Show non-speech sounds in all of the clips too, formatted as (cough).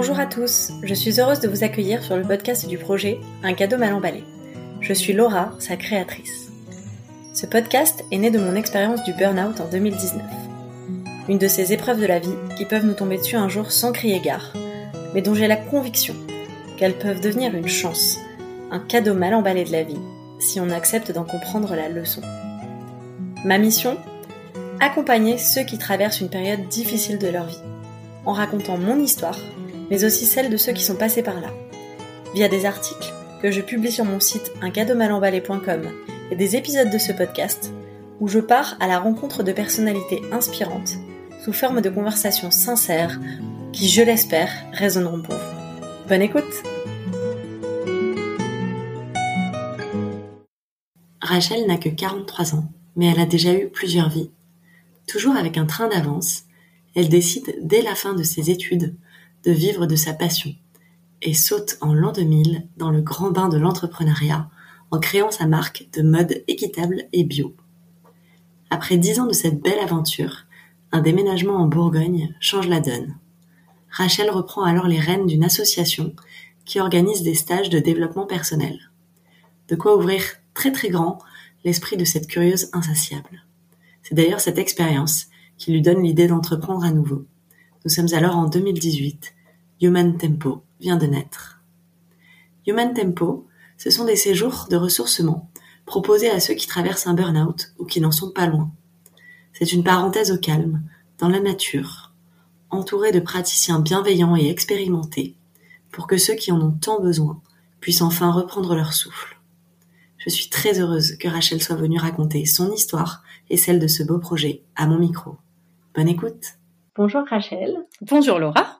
Bonjour à tous, je suis heureuse de vous accueillir sur le podcast du projet Un cadeau mal emballé. Je suis Laura, sa créatrice. Ce podcast est né de mon expérience du burn-out en 2019. Une de ces épreuves de la vie qui peuvent nous tomber dessus un jour sans crier gare, mais dont j'ai la conviction qu'elles peuvent devenir une chance, un cadeau mal emballé de la vie, si on accepte d'en comprendre la leçon. Ma mission Accompagner ceux qui traversent une période difficile de leur vie, en racontant mon histoire mais aussi celles de ceux qui sont passés par là, via des articles que je publie sur mon site uncadeaumalemballé.com et des épisodes de ce podcast où je pars à la rencontre de personnalités inspirantes sous forme de conversations sincères qui, je l'espère, résonneront pour vous. Bonne écoute Rachel n'a que 43 ans, mais elle a déjà eu plusieurs vies. Toujours avec un train d'avance, elle décide dès la fin de ses études de vivre de sa passion et saute en l'an 2000 dans le grand bain de l'entrepreneuriat en créant sa marque de mode équitable et bio. Après dix ans de cette belle aventure, un déménagement en Bourgogne change la donne. Rachel reprend alors les rênes d'une association qui organise des stages de développement personnel. De quoi ouvrir très très grand l'esprit de cette curieuse insatiable. C'est d'ailleurs cette expérience qui lui donne l'idée d'entreprendre à nouveau. Nous sommes alors en 2018. Human Tempo vient de naître. Human Tempo, ce sont des séjours de ressourcement proposés à ceux qui traversent un burn-out ou qui n'en sont pas loin. C'est une parenthèse au calme, dans la nature, entourée de praticiens bienveillants et expérimentés, pour que ceux qui en ont tant besoin puissent enfin reprendre leur souffle. Je suis très heureuse que Rachel soit venue raconter son histoire et celle de ce beau projet à mon micro. Bonne écoute Bonjour Rachel. Bonjour Laura.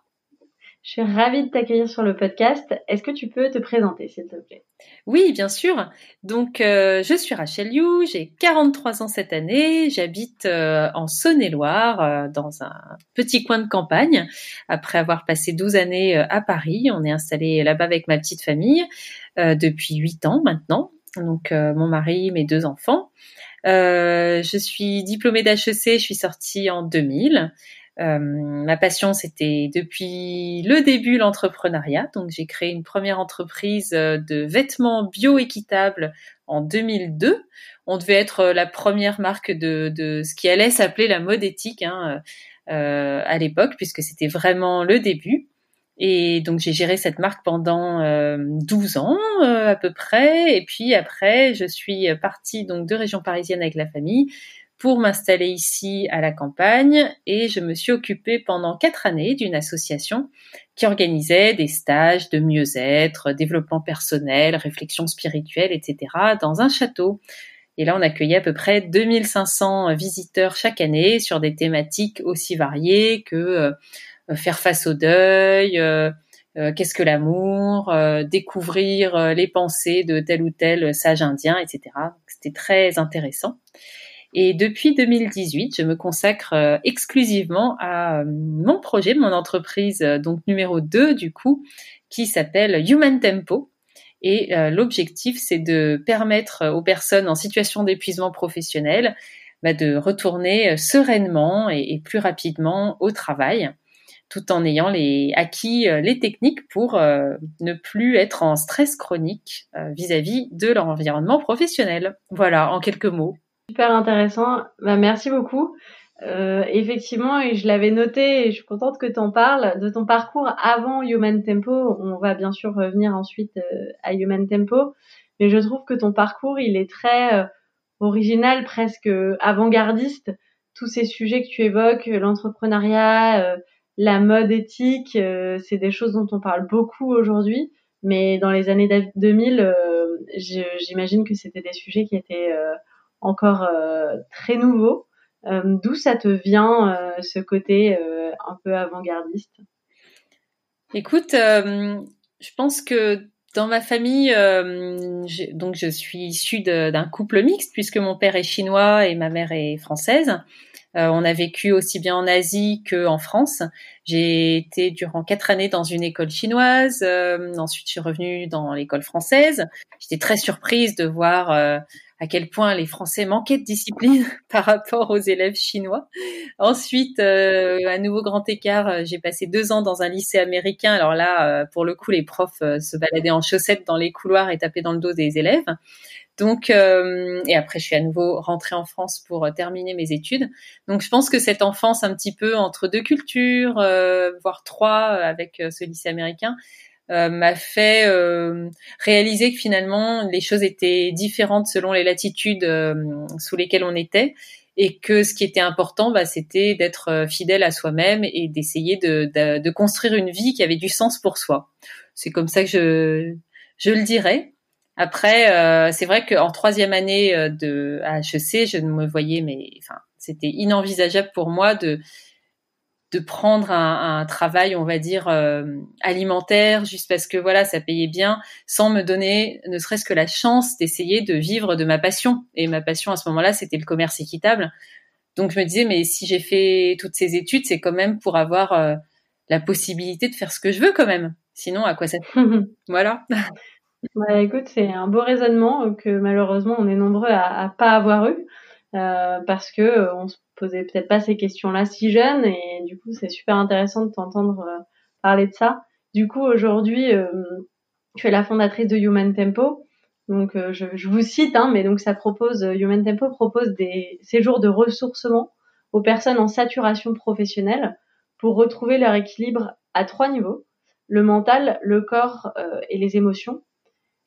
Je suis ravie de t'accueillir sur le podcast. Est-ce que tu peux te présenter, s'il te plaît? Oui, bien sûr. Donc, euh, je suis Rachel You, j'ai 43 ans cette année, j'habite euh, en Saône-et-Loire, euh, dans un petit coin de campagne. Après avoir passé 12 années à Paris, on est installé là-bas avec ma petite famille depuis 8 ans maintenant. Donc, mon mari, mes deux enfants. je suis diplômée d'HEC, je suis sortie en 2000. Euh, ma passion, c'était depuis le début l'entrepreneuriat. Donc, j'ai créé une première entreprise euh, de vêtements bio-équitables en 2002. On devait être euh, la première marque de, de ce qui allait s'appeler la mode éthique hein, euh, à l'époque, puisque c'était vraiment le début. Et donc j'ai géré cette marque pendant euh, 12 ans à peu près. Et puis après, je suis partie donc de région parisienne avec la famille pour m'installer ici à la campagne et je me suis occupée pendant quatre années d'une association qui organisait des stages de mieux-être, développement personnel, réflexion spirituelle, etc. dans un château. Et là, on accueillait à peu près 2500 visiteurs chaque année sur des thématiques aussi variées que euh, faire face au deuil, euh, euh, qu'est-ce que l'amour, découvrir les pensées de tel ou tel sage indien, etc. C'était très intéressant. Et depuis 2018, je me consacre euh, exclusivement à euh, mon projet, mon entreprise, euh, donc numéro 2 du coup, qui s'appelle Human Tempo. Et l'objectif, c'est de permettre aux personnes en situation d'épuisement professionnel bah, de retourner sereinement et, plus rapidement au travail, tout en ayant acquis les techniques pour ne plus être en stress chronique vis-à-vis -vis de leur environnement professionnel. Voilà, en quelques mots. Super intéressant. Bah, merci beaucoup. Euh, effectivement, et je l'avais noté, et je suis contente que tu en parles, de ton parcours avant Human Tempo. On va bien sûr revenir ensuite euh, à Human Tempo, mais je trouve que ton parcours, il est très euh, original, presque avant-gardiste. Tous ces sujets que tu évoques, l'entrepreneuriat, la mode éthique, c'est des choses dont on parle beaucoup aujourd'hui, mais dans les années 2000, j'imagine que c'était des sujets qui étaient encore euh, très nouveau. Euh, d'où ça te vient euh, ce côté un peu avant-gardiste? Écoute, je pense que dans ma famille, donc je suis issue d'un couple mixte puisque mon père est chinois et ma mère est française. on a vécu aussi bien en Asie qu'en France. J'ai été durant quatre années dans une école chinoise. ensuite, je suis revenue dans l'école française. J'étais très surprise de voir à quel point les Français manquaient de discipline (laughs) par rapport aux élèves chinois. Ensuite, euh, à nouveau grand écart, euh, j'ai passé deux ans dans un lycée américain. Alors là, euh, pour le coup, les profs euh, se baladaient en chaussettes dans les couloirs et tapaient dans le dos des élèves. Donc, et après, je suis à nouveau rentrée en France pour terminer mes études. Donc, je pense que cette enfance un petit peu entre deux cultures, voire trois, avec ce lycée américain, euh, m'a fait euh, réaliser que finalement les choses étaient différentes selon les latitudes euh, sous lesquelles on était et que ce qui était important, bah, c'était d'être fidèle à soi-même et d'essayer de, de, de, construire une vie qui avait du sens pour soi. C'est comme ça que je, je le dirais. Après, euh, c'est vrai qu'en troisième année de HEC, je ne me voyais, mais enfin, c'était inenvisageable pour moi de de prendre un, un, travail, on va dire euh, alimentaire, juste parce que voilà, ça payait bien, sans me donner ne serait-ce que la chance d'essayer de vivre de ma passion. Et ma passion à ce moment-là, c'était le commerce équitable. Donc je me disais, mais si j'ai fait toutes ces études, c'est quand même pour avoir euh, la possibilité de faire ce que je veux quand même. Sinon, à quoi ça (laughs) Voilà. Bah, écoute, c'est un beau raisonnement que malheureusement on est nombreux à, à pas avoir eu euh, parce que on se posais peut-être pas ces questions-là si jeune et du coup c'est super intéressant de t'entendre euh, parler de ça. Du coup aujourd'hui euh, tu es la fondatrice de Human Tempo. Donc euh, je, je, vous cite, hein, mais donc ça propose Human Tempo propose des séjours de ressourcement aux personnes en saturation professionnelle pour retrouver leur équilibre à trois niveaux le mental, le corps et les émotions.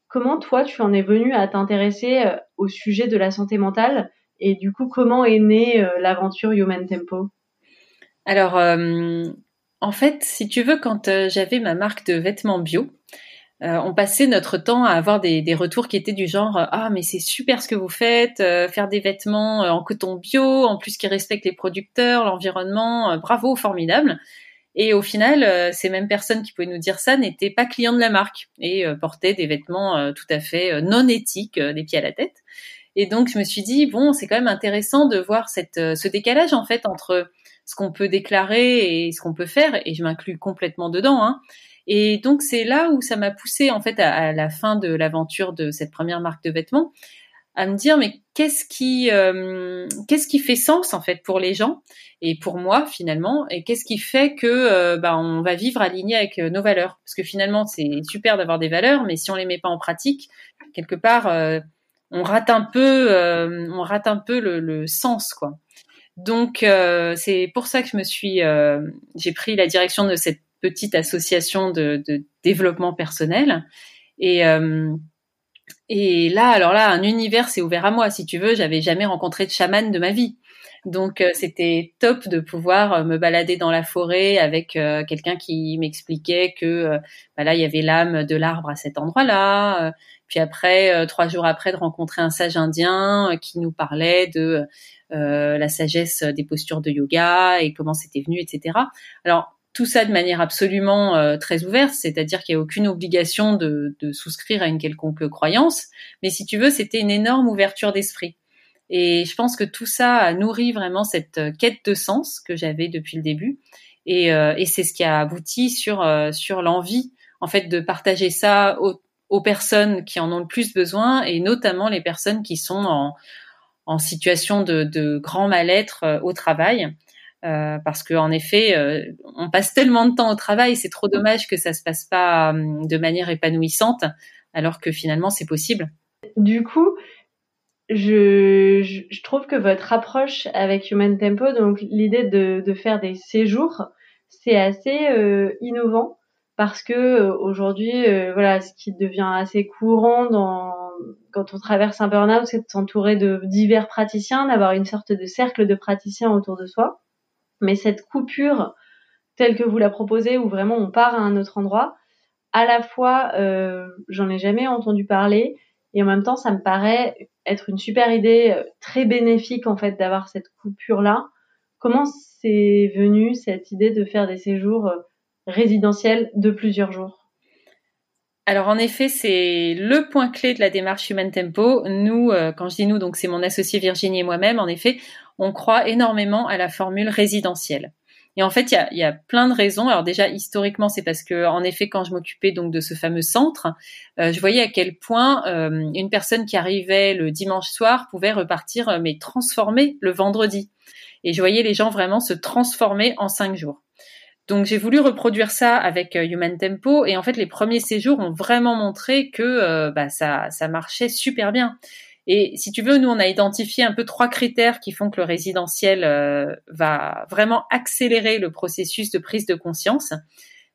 Comment toi tu en es venu à t'intéresser au sujet de la santé mentale et du coup, comment est née euh, l'aventure Human Tempo? Alors, euh, en fait, si tu veux, quand euh, j'avais ma marque de vêtements bio, on passait notre temps à avoir des, retours qui étaient du genre ah mais c'est super ce que vous faites, faire des vêtements en coton bio, en plus qui respectent les producteurs, l'environnement, bravo, formidable. Et au final, ces mêmes personnes qui pouvaient nous dire ça n'étaient pas clients de la marque et portaient des vêtements tout à fait non éthiques des pieds à la tête. Et donc, je me suis dit, bon, c'est quand même intéressant de voir cette, euh, ce décalage, en fait, entre ce qu'on peut déclarer et ce qu'on peut faire, et je m'inclus complètement dedans. Hein. Et donc, c'est là où ça m'a poussé, en fait, à, la fin de l'aventure de cette première marque de vêtements, à me dire, mais qu'est-ce qui, euh, qu'est-ce qui fait sens, en fait, pour les gens et pour moi, finalement, et qu'est-ce qui fait que euh, bah, on va vivre aligné avec nos valeurs? Parce que finalement, c'est super d'avoir des valeurs, mais si on les met pas en pratique, quelque part on rate un peu, euh, on rate un peu le, sens, quoi. Donc euh, c'est pour ça que je me suis, euh, j'ai pris la direction de cette petite association de, développement personnel. Et et là, alors là, un univers s'est ouvert à moi. Si tu veux, j'avais jamais rencontré de chaman de ma vie. Donc c'était top de pouvoir me balader dans la forêt avec quelqu'un qui m'expliquait que bah là il y avait l'âme de l'arbre à cet endroit-là, puis après, euh, trois jours après, de rencontrer un sage indien euh, qui nous parlait de euh, la sagesse des postures de yoga et comment c'était venu, etc. Alors tout ça de manière absolument très ouverte, c'est-à-dire qu'il n'y a aucune obligation de, de, souscrire à une quelconque croyance, mais si tu veux, c'était une énorme ouverture d'esprit. Et je pense que tout ça a nourri vraiment cette quête de sens que j'avais depuis le début, et, et c'est ce qui a abouti sur sur l'envie en fait de partager ça aux personnes qui en ont le plus besoin et notamment les personnes qui sont en, en situation de, grand mal-être euh, au travail. Euh, parce qu'en effet, euh, on passe tellement de temps au travail, c'est trop dommage que ça se passe pas hum, de manière épanouissante, alors que finalement c'est possible. Du coup, je, je, trouve que votre approche avec Human Tempo, donc l'idée de, de, faire des séjours, c'est assez innovant parce que euh, aujourd'hui, euh, voilà, ce qui devient assez courant dans quand on traverse un burn-out, c'est de s'entourer de divers praticiens, d'avoir une sorte de cercle de praticiens autour de soi. Mais cette coupure telle que vous la proposez, où vraiment on part à un autre endroit, à la fois, euh, j'en ai jamais entendu parler, et en même temps, ça me paraît être une super idée, euh, très bénéfique en fait d'avoir cette coupure là. Comment c'est venu cette idée de faire des séjours résidentiel de plusieurs jours alors en effet, c'est le point clé de la démarche Human Tempo. Nous, euh, quand je dis nous, donc c'est mon associé Virginie et moi-même, en effet, on croit énormément à la formule résidentielle. Et en fait, il y a, plein de raisons. Alors déjà, historiquement, c'est parce que, en effet, quand je m'occupais donc de ce fameux centre, euh, je voyais à quel point euh, une personne qui arrivait le dimanche soir pouvait repartir, mais transformer le vendredi. Et je voyais les gens vraiment se transformer en cinq jours. Donc j'ai voulu reproduire ça avec Human Tempo et en fait les premiers séjours ont vraiment montré que bah, ça, marchait super bien. Et si tu veux, nous, on a identifié un peu trois critères qui font que le résidentiel euh, va vraiment accélérer le processus de prise de conscience.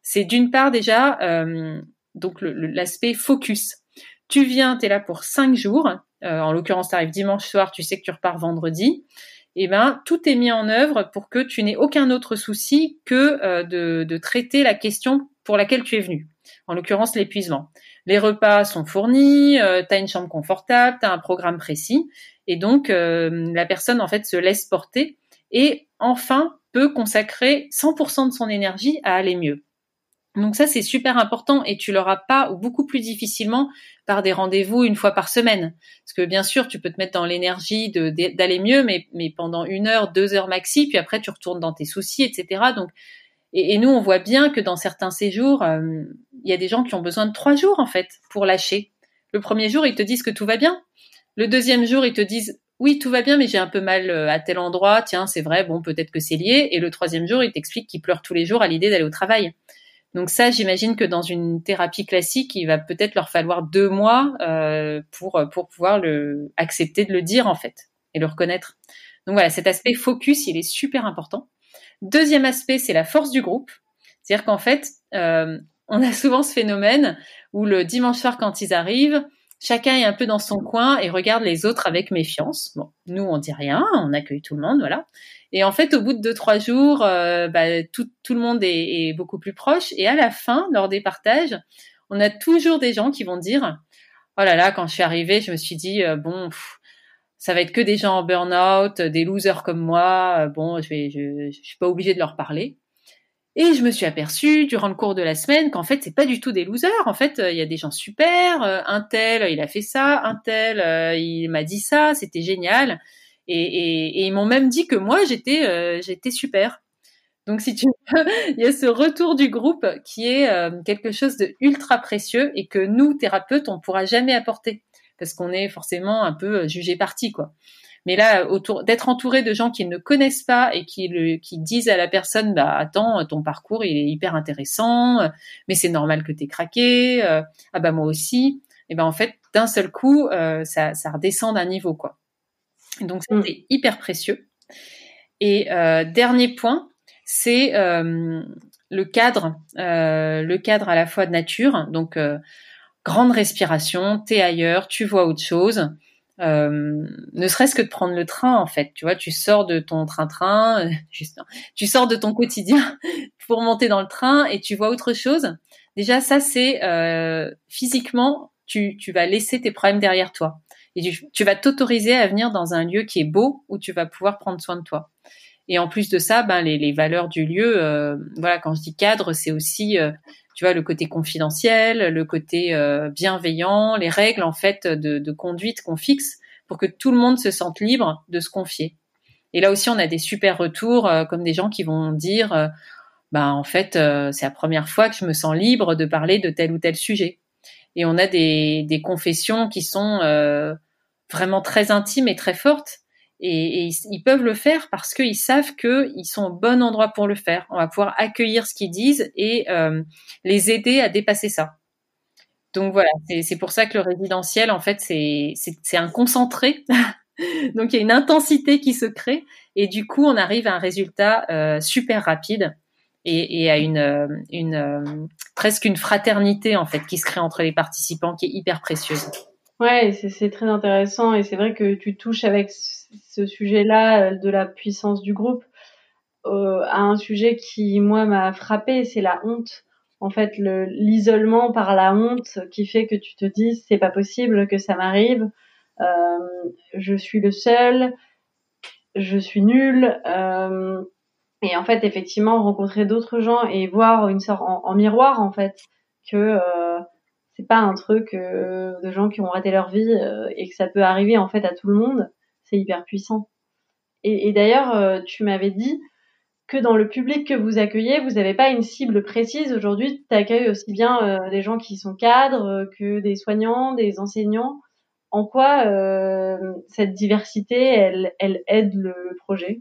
C'est d'une part déjà euh, donc l'aspect focus. Tu viens, tu es là pour cinq jours. Euh, en l'occurrence, tu arrives dimanche soir, tu sais que tu repars vendredi. Eh ben, tout est mis en œuvre pour que tu n'aies aucun autre souci que de, de traiter la question pour laquelle tu es venu. En l'occurrence, l'épuisement les repas sont fournis, euh, tu as une chambre confortable, tu as un programme précis, et donc euh, la personne en fait se laisse porter et enfin peut consacrer 100% de son énergie à aller mieux. Donc ça c'est super important et tu l'auras pas ou beaucoup plus difficilement par des rendez-vous une fois par semaine. Parce que bien sûr tu peux te mettre dans l'énergie d'aller mieux, mais, pendant une heure, deux heures maxi, puis après tu retournes dans tes soucis, etc. Donc et, nous, on voit bien que dans certains séjours, euh, il y a des gens qui ont besoin de trois jours en fait pour lâcher. Le premier jour, ils te disent que tout va bien. Le deuxième jour, ils te disent oui, tout va bien, mais j'ai un peu mal euh, à tel endroit. Tiens, c'est vrai, bon, peut-être que c'est lié. Et le troisième jour, ils t'expliquent qu'ils pleurent tous les jours à l'idée d'aller au travail. Donc ça, j'imagine que dans une thérapie classique, il va peut-être leur falloir deux mois euh, pour pour pouvoir accepter de le dire en fait et le reconnaître. Donc voilà, cet aspect focus, il est super important. Deuxième aspect, c'est la force du groupe. C'est-à-dire qu'en fait, euh, on a souvent ce phénomène où le dimanche soir, quand ils arrivent, chacun est un peu dans son coin et regarde les autres avec méfiance. Bon, nous, on dit rien, on accueille tout le monde, voilà. Et en fait, au bout de deux, trois jours, euh, bah, tout, le monde est, beaucoup plus proche. Et à la fin, lors des partages, on a toujours des gens qui vont dire, oh là là, quand je suis arrivée, je me suis dit, euh, bon, ça va être que des gens en burn-out, des losers comme moi. Euh, bon, je je suis pas obligée de leur parler. Et je me suis aperçue durant le cours de la semaine qu'en fait c'est pas du tout des losers. En fait, il y a des gens super. Un tel, il a fait ça. Un tel, il m'a dit ça. C'était génial. Et, et, et ils m'ont même dit que moi j'étais, j'étais super. Donc si tu veux, (laughs) il y a ce retour du groupe qui est quelque chose de ultra précieux et que nous thérapeutes on pourra jamais apporter parce qu'on est forcément un peu euh, jugé parti, quoi. Mais là, autour d'être entouré de gens qui ne connaissent pas et qui le, qui disent à la personne, bah attends, ton parcours il est hyper intéressant, euh, mais c'est normal que t'aies craqué, euh, ah bah moi aussi. Et ben en fait, d'un seul coup, ça, ça redescend d'un niveau, quoi. Donc mm. c'est hyper précieux. Et dernier point, c'est le cadre, le cadre à la fois de nature. Donc grande respiration, t'es ailleurs, tu vois autre chose. Euh, ne serait-ce que de prendre le train en fait, tu vois, tu sors de ton train-train, (laughs) tu sors de ton quotidien (laughs) pour monter dans le train et tu vois autre chose. Déjà ça c'est euh, physiquement, tu, tu vas laisser tes problèmes derrière toi et tu, tu vas t'autoriser à venir dans un lieu qui est beau où tu vas pouvoir prendre soin de toi. Et en plus de ça, ben les, les valeurs du lieu, euh, voilà, quand je dis cadre, c'est aussi euh, tu vois, le côté confidentiel, le côté euh, bienveillant, les règles en fait de, de conduite qu'on fixe pour que tout le monde se sente libre de se confier. Et là aussi, on a des super retours, euh, comme des gens qui vont dire, euh, bah en fait, c'est la première fois que je me sens libre de parler de tel ou tel sujet. Et on a des, des confessions qui sont vraiment très intimes et très fortes et, ils peuvent le faire parce qu'ils savent qu'ils sont au bon endroit pour le faire. On va pouvoir accueillir ce qu'ils disent et euh, les aider à dépasser ça. Donc voilà, c'est pour ça que le résidentiel, en fait, c'est un concentré. (laughs) Donc il y a une intensité qui se crée et du coup, on arrive à un résultat euh, super rapide et, et à une, une euh, presque une fraternité en fait qui se crée entre les participants qui est hyper précieuse. Ouais, c'est très intéressant et c'est vrai que tu touches avec ce sujet-là euh, de la puissance du groupe euh, à un sujet qui moi m'a frappé, c'est la honte. En fait, l'isolement par la honte qui fait que tu te dis c'est pas possible que ça m'arrive, euh, je suis le seul, je suis nul. Et en fait, effectivement, rencontrer d'autres gens et voir une sorte en, miroir en fait que c'est pas un truc euh, de gens qui ont raté leur vie euh, et que ça peut arriver en fait à tout le monde c'est hyper puissant. Et, d'ailleurs, euh, tu m'avais dit que dans le public que vous accueillez, vous n'avez pas une cible précise. Aujourd'hui, tu accueilles aussi bien des gens qui sont cadres que des soignants, des enseignants. En quoi cette diversité, elle, elle aide le, projet?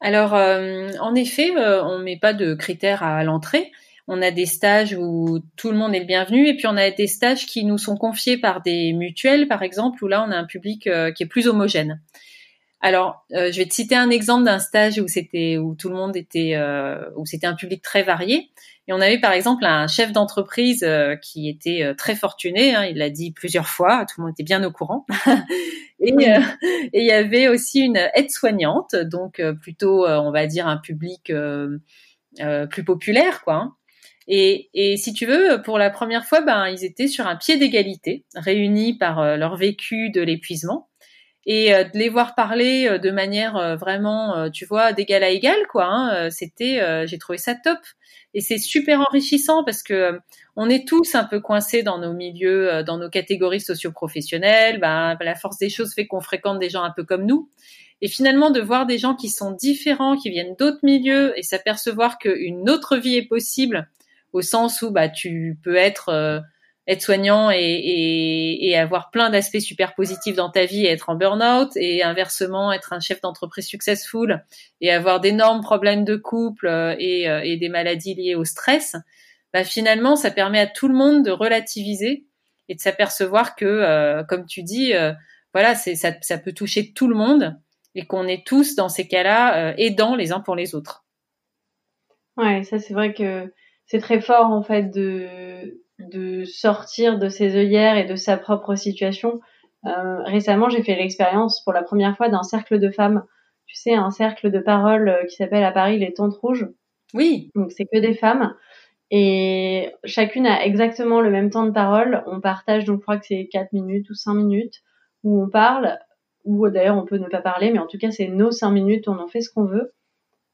Alors, en effet, on met pas de critères à l'entrée. On a des stages où tout le monde est le bienvenu, et puis on a des stages qui nous sont confiés par des mutuelles, par exemple, où là on a un public qui est plus homogène. Alors, euh, je vais te citer un exemple d'un stage où c'était où tout le monde était euh, où c'était un public très varié. Et on avait par exemple un chef d'entreprise euh, qui était très fortuné. Hein, il l'a dit plusieurs fois. Tout le monde était bien au courant. (laughs) et il y avait aussi une aide-soignante, donc plutôt on va dire un public plus populaire, quoi. Et, et, si tu veux, pour la première fois, ben, ils étaient sur un pied d'égalité, réunis par leur vécu de l'épuisement et euh, de les voir parler euh, de manière euh, vraiment, tu vois, d'égal à égal, quoi. Hein, c'était, j'ai trouvé ça top. Et c'est super enrichissant parce que on est tous un peu coincés dans nos milieux, dans nos catégories socio-professionnelles. Ben, la force des choses fait qu'on fréquente des gens un peu comme nous. Et finalement, de voir des gens qui sont différents, qui viennent d'autres milieux, et s'apercevoir qu'une autre vie est possible, au sens où bah tu peux être être soignant et, et, avoir plein d'aspects super positifs dans ta vie et être en burn-out et inversement être un chef d'entreprise successful et avoir d'énormes problèmes de couple euh, et, euh, et, des maladies liées au stress, bah finalement ça permet à tout le monde de relativiser et de s'apercevoir que, euh, comme tu dis, voilà, c'est ça, ça peut toucher tout le monde et qu'on est tous dans ces cas-là aidants les uns pour les autres. Ouais, ça c'est vrai que c'est très fort en fait de de sortir de ses œillères et de sa propre situation. Euh, récemment, j'ai fait l'expérience pour la première fois d'un cercle de femmes. Tu sais, un cercle de parole euh, qui s'appelle à Paris les Tentes Rouges. Oui. Donc c'est que des femmes. Et chacune a exactement le même temps de parole. On partage, donc je crois que c'est 4 minutes ou 5 minutes, où on parle, ou d'ailleurs on peut ne pas parler, mais en tout cas c'est nos 5 minutes, on en fait ce qu'on veut.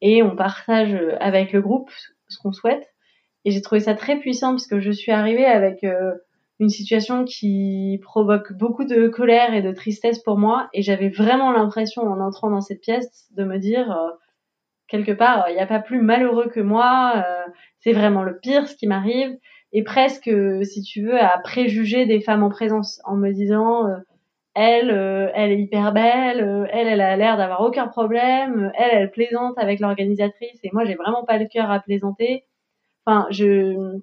Et on partage avec le groupe ce qu'on souhaite. Et j'ai trouvé ça très puissant parce que je suis arrivée avec euh, une situation qui provoque beaucoup de colère et de tristesse pour moi. Et j'avais vraiment l'impression en entrant dans cette pièce de me dire, euh, quelque part, il n'y a pas plus malheureux que moi. Euh, c'est vraiment le pire ce qui m'arrive. Et presque, si tu veux, à préjuger des femmes en présence en me disant elle, elle est hyper belle, elle, elle a l'air d'avoir aucun problème, elle, elle plaisante avec l'organisatrice et moi, j'ai vraiment pas le cœur à plaisanter. Enfin, je,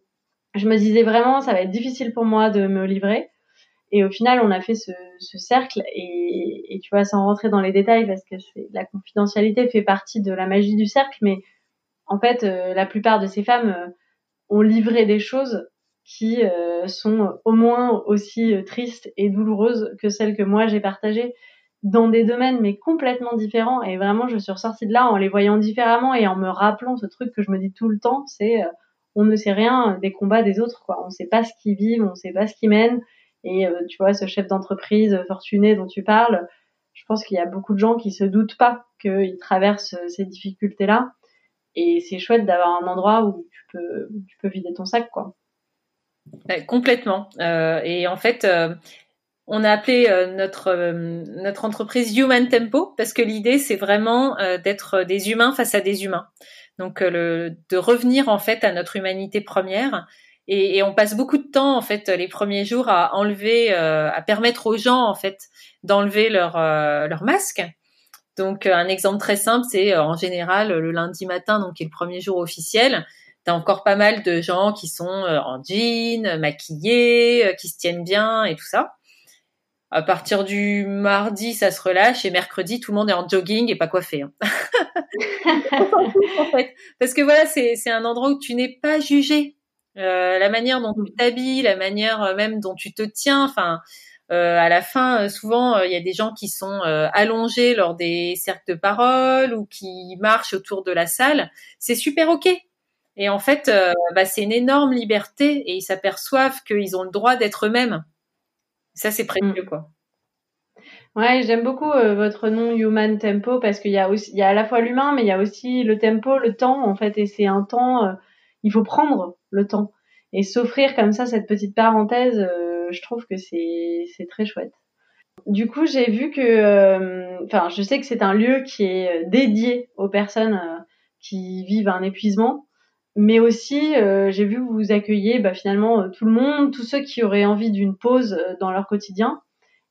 je me disais vraiment, ça va être difficile pour moi de me livrer. Et au final, on a fait ce, ce cercle et, et, tu vois, sans rentrer dans les détails, parce que la confidentialité fait partie de la magie du cercle, mais en fait, euh, la plupart de ces femmes euh, ont livré des choses qui euh, sont au moins aussi tristes et douloureuses que celles que moi j'ai partagées dans des domaines mais complètement différents. Et vraiment, je suis ressortie de là en les voyant différemment et en me rappelant ce truc que je me dis tout le temps, c'est on ne sait rien des combats des autres, quoi. On ne sait pas ce qu'ils vivent, on ne sait pas ce qu'ils mènent. Et euh, tu vois, ce chef d'entreprise fortuné dont tu parles, je pense qu'il y a beaucoup de gens qui se doutent pas qu'ils traversent ces difficultés-là. Et c'est chouette d'avoir un endroit où tu peux, vider ton sac, quoi. complètement. Euh, et en fait, euh, on a appelé notre entreprise Human Tempo parce que l'idée c'est vraiment d'être des humains face à des humains. Donc euh, de revenir en fait à notre humanité première. Et, on passe beaucoup de temps en fait les premiers jours à enlever, euh, à permettre aux gens en fait d'enlever leur euh, leur masque. Donc un exemple très simple, c'est en général le lundi matin, donc qui est le premier jour officiel, t'as encore pas mal de gens qui sont en jean, maquillés, qui se tiennent bien et tout ça. À partir du mardi, ça se relâche et mercredi, tout le monde est en jogging et pas coiffé. Hein. (laughs) Parce que voilà, c'est un endroit où tu n'es pas jugé. Euh, la manière dont tu t'habilles, la manière euh, même dont tu te tiens, enfin, euh, à la fin, souvent, il y a des gens qui sont allongés lors des cercles de parole ou qui marchent autour de la salle. C'est super ok. Et en fait, bah, c'est une énorme liberté et ils s'aperçoivent qu'ils ont le droit d'être eux-mêmes. Ça, c'est précieux, mm. quoi. Ouais, j'aime beaucoup euh, votre nom Human Tempo parce qu'il y a aussi, il y a à la fois l'humain, mais il y a aussi le tempo, le temps en fait, et c'est un temps, euh, il faut prendre le temps et s'offrir comme ça cette petite parenthèse. Euh, je trouve que c'est c'est très chouette. Du coup, j'ai vu que, enfin, je sais que c'est un lieu qui est dédié aux personnes qui vivent un épuisement. Mais aussi, j'ai vu que vous accueillez bah, finalement tout le monde, tous ceux qui auraient envie d'une pause dans leur quotidien.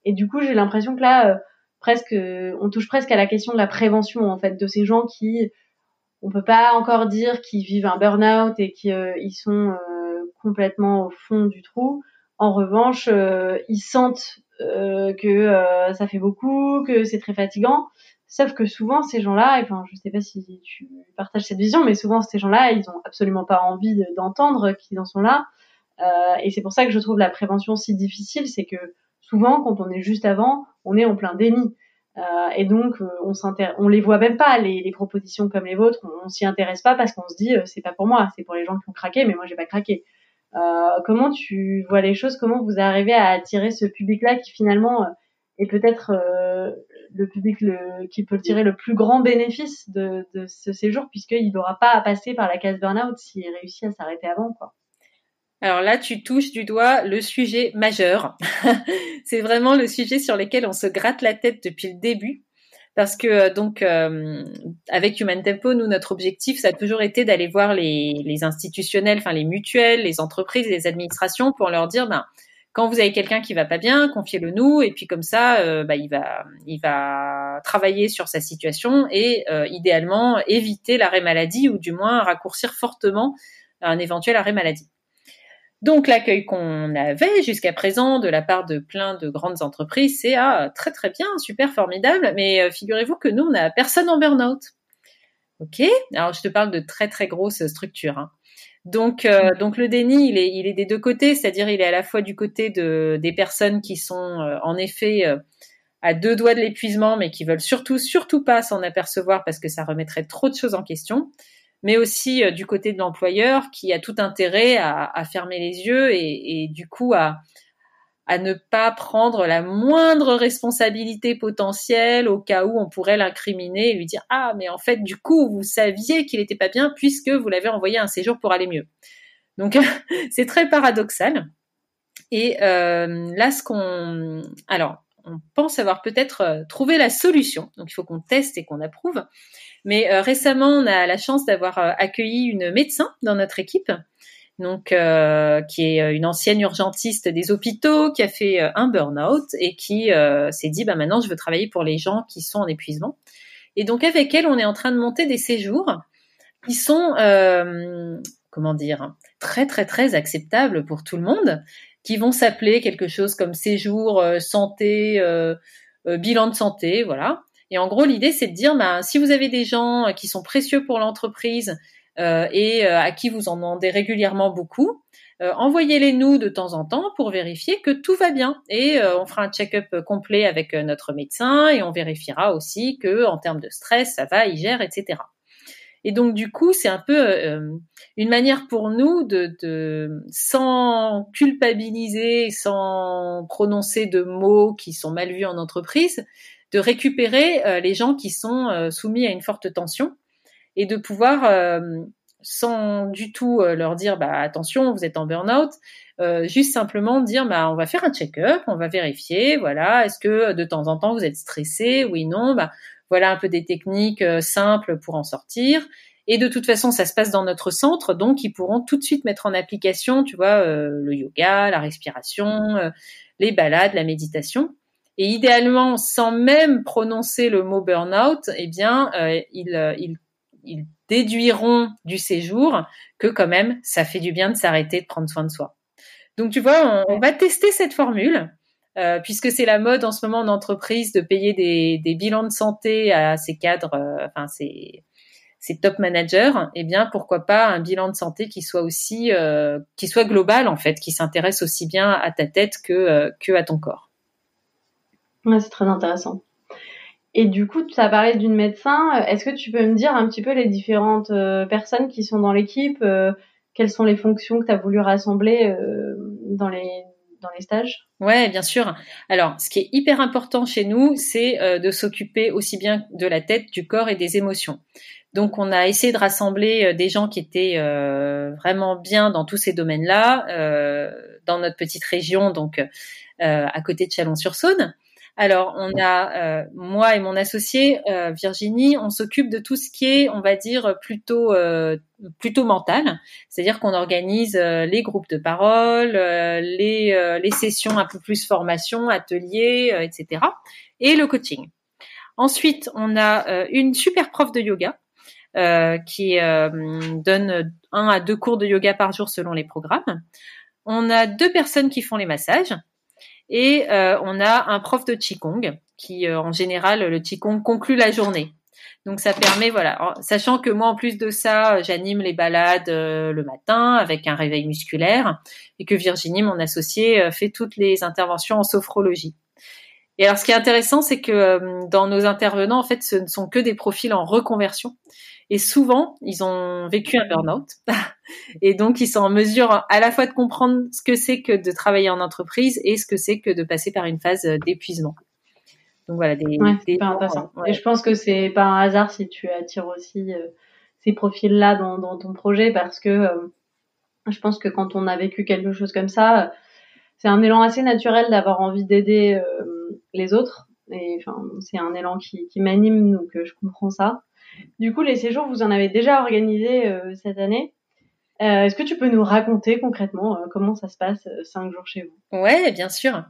Et du coup, j'ai l'impression que là, presque, on touche presque à la question de la prévention en fait de ces gens qui, on peut pas encore dire qu'ils vivent un burn-out et qu'ils sont complètement au fond du trou. En revanche, euh, ils sentent euh, que euh, ça fait beaucoup, que c'est très fatigant. Sauf que souvent ces gens-là, enfin je sais pas si tu partages cette vision, mais souvent ces gens-là, ils ont absolument pas envie d'entendre qu'ils en sont là. et c'est pour ça que je trouve la prévention si difficile, c'est que souvent quand on est juste avant, on est en plein déni. et donc on on les voit même pas les, les propositions comme les vôtres, on, s'y intéresse pas parce qu'on se dit c'est pas pour moi, c'est pour les gens qui ont craqué, mais moi j'ai pas craqué. Euh, comment tu vois les choses? Comment vous arrivez à attirer ce public-là qui finalement euh, est peut-être euh, le public qui peut tirer le plus grand bénéfice de, de ce séjour puisqu'il n'aura pas à passer par la case burn-out s'il réussit à s'arrêter avant quoi. Alors là, tu touches du doigt le sujet majeur. (laughs) c'est vraiment le sujet sur lequel on se gratte la tête depuis le début parce que euh, donc euh, avec Human Tempo, nous notre objectif ça a toujours été d'aller voir les, les, institutionnels, enfin les mutuelles, les entreprises, les administrations pour leur dire ben quand vous avez quelqu'un qui va pas bien, confiez-le nous et puis comme ça euh, bah, il va il va travailler sur sa situation et idéalement éviter l'arrêt maladie ou du moins raccourcir fortement un éventuel arrêt maladie. Donc l'accueil qu'on avait jusqu'à présent de la part de plein de grandes entreprises, c'est ah, très très bien, super formidable, mais euh, figurez-vous que nous, on n'a personne en burn-out. Ok, alors je te parle de très très grosses structures. Hein. Donc, euh, donc le déni, il est, il est des deux côtés, c'est-à-dire il est à la fois du côté de, des personnes qui sont euh, en effet à deux doigts de l'épuisement, mais qui veulent surtout, surtout pas s'en apercevoir parce que ça remettrait trop de choses en question mais aussi euh, du côté de l'employeur qui a tout intérêt à, à fermer les yeux et, et du coup à, à ne pas prendre la moindre responsabilité potentielle au cas où on pourrait l'incriminer et lui dire ah mais en fait du coup vous saviez qu'il n'était pas bien puisque vous l'avez envoyé un séjour pour aller mieux. Donc (laughs) c'est très paradoxal. Et euh, là ce qu'on alors on pense avoir peut-être euh, trouvé la solution. Donc il faut qu'on teste et qu'on approuve. Mais euh, récemment, on a la chance d'avoir euh, accueilli une médecin dans notre équipe, donc euh, qui est une ancienne urgentiste des hôpitaux, qui a fait un burn-out et qui s'est dit bah maintenant je veux travailler pour les gens qui sont en épuisement. Et donc avec elle, on est en train de monter des séjours qui sont comment dire très très très acceptables pour tout le monde, qui vont s'appeler quelque chose comme séjour santé, bilan de santé, voilà. Et en gros, l'idée, c'est de dire, bah, si vous avez des gens euh, qui sont précieux pour l'entreprise euh, et euh, à qui vous en demandez régulièrement beaucoup, envoyez-les nous de temps en temps pour vérifier que tout va bien. Et on fera un check-up complet avec notre médecin et on vérifiera aussi que en termes de stress, ça va, il gère, etc. Et donc du coup, c'est un peu une manière pour nous de, de, sans culpabiliser, sans prononcer de mots qui sont mal vus en entreprise, de récupérer euh, les gens qui sont euh, soumis à une forte tension et de pouvoir euh, sans du tout leur dire bah attention vous êtes en burn-out juste simplement dire bah on va faire un check-up on va vérifier voilà est-ce que de temps en temps vous êtes stressé oui non bah voilà un peu des techniques simples pour en sortir et de toute façon, ça se passe dans notre centre, donc ils pourront tout de suite mettre en application, tu vois, le yoga, la respiration, les balades, la méditation. Et idéalement, sans même prononcer le mot burn-out, eh bien, euh, euh, ils, ils, déduiront du séjour que quand même, ça fait du bien de s'arrêter, de prendre soin de soi. Donc, tu vois, on, va tester cette formule. Euh, puisque c'est la mode en ce moment en entreprise de payer des, des bilans de santé à ces cadres, euh, enfin ces, ces top managers, eh bien pourquoi pas un bilan de santé qui soit aussi, euh, qui soit global en fait, qui s'intéresse aussi bien à ta tête que que à ton corps. Ouais, c'est très intéressant. Et du coup, as parlé d'une médecin. Est-ce que tu peux me dire un petit peu les différentes euh, personnes qui sont dans l'équipe euh, Quelles sont les fonctions que tu as voulu rassembler euh, dans les dans les stages? Ouais, bien sûr. Alors, ce qui est hyper important chez nous, c'est de s'occuper aussi bien de la tête, du corps et des émotions. Donc, on a essayé de rassembler des gens qui étaient vraiment bien dans tous ces domaines-là, dans notre petite région, donc à côté de Chalon-sur-Saône Alors, on a moi et mon associé Virginie, on s'occupe de tout ce qui est, on va dire, plutôt plutôt mental. C'est-à-dire qu'on organise les groupes de parole, les les sessions un peu plus formation, ateliers, etc. Et le coaching. Ensuite, on a une super prof de yoga euh, qui euh, donne un à deux cours de yoga par jour selon les programmes. On a deux personnes qui font les massages et euh, on a un prof de qigong qui, en général, le qigong conclut la journée. Donc ça permet, voilà, sachant que moi en plus de ça, j'anime les balades le matin avec un réveil musculaire et que Virginie, mon associée, fait toutes les interventions en sophrologie. Et alors ce qui est intéressant, c'est que dans nos intervenants, en fait, ce ne sont que des profils en reconversion. Et souvent, ils ont vécu un burn-out. (laughs) et donc, ils sont en mesure à la fois de comprendre ce que c'est que de travailler en entreprise et ce que c'est que de passer par une phase d'épuisement. Donc voilà, des, intéressant. Et je pense que c'est pas un hasard si tu attires aussi euh, ces profils-là dans, ton projet parce que euh, je pense que quand on a vécu quelque chose comme ça, c'est un élan assez naturel d'avoir envie d'aider euh, les autres. Et c'est un élan qui, m'anime, donc je comprends ça. Du coup, les séjours, vous en avez déjà organisé euh, cette année. Euh, est-ce que tu peux nous raconter concrètement euh, comment ça se passe cinq jours chez vous? Ouais, bien sûr.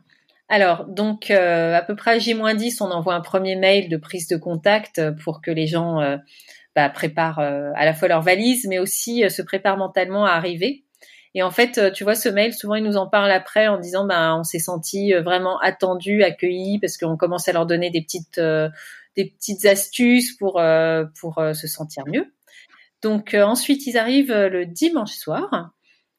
Alors, donc, à peu près à J-10, on envoie un premier mail de prise de contact pour que les gens bah, préparent à la fois leur valise, mais aussi se préparent mentalement à arriver. Et en fait, tu vois, ce mail, souvent, ils nous en parlent après en disant, ben, on s'est senti vraiment attendu, accueilli, parce qu'on commence à leur donner des petites des petites astuces pour euh, pour euh, se sentir mieux. Donc euh, ensuite ils arrivent le dimanche soir.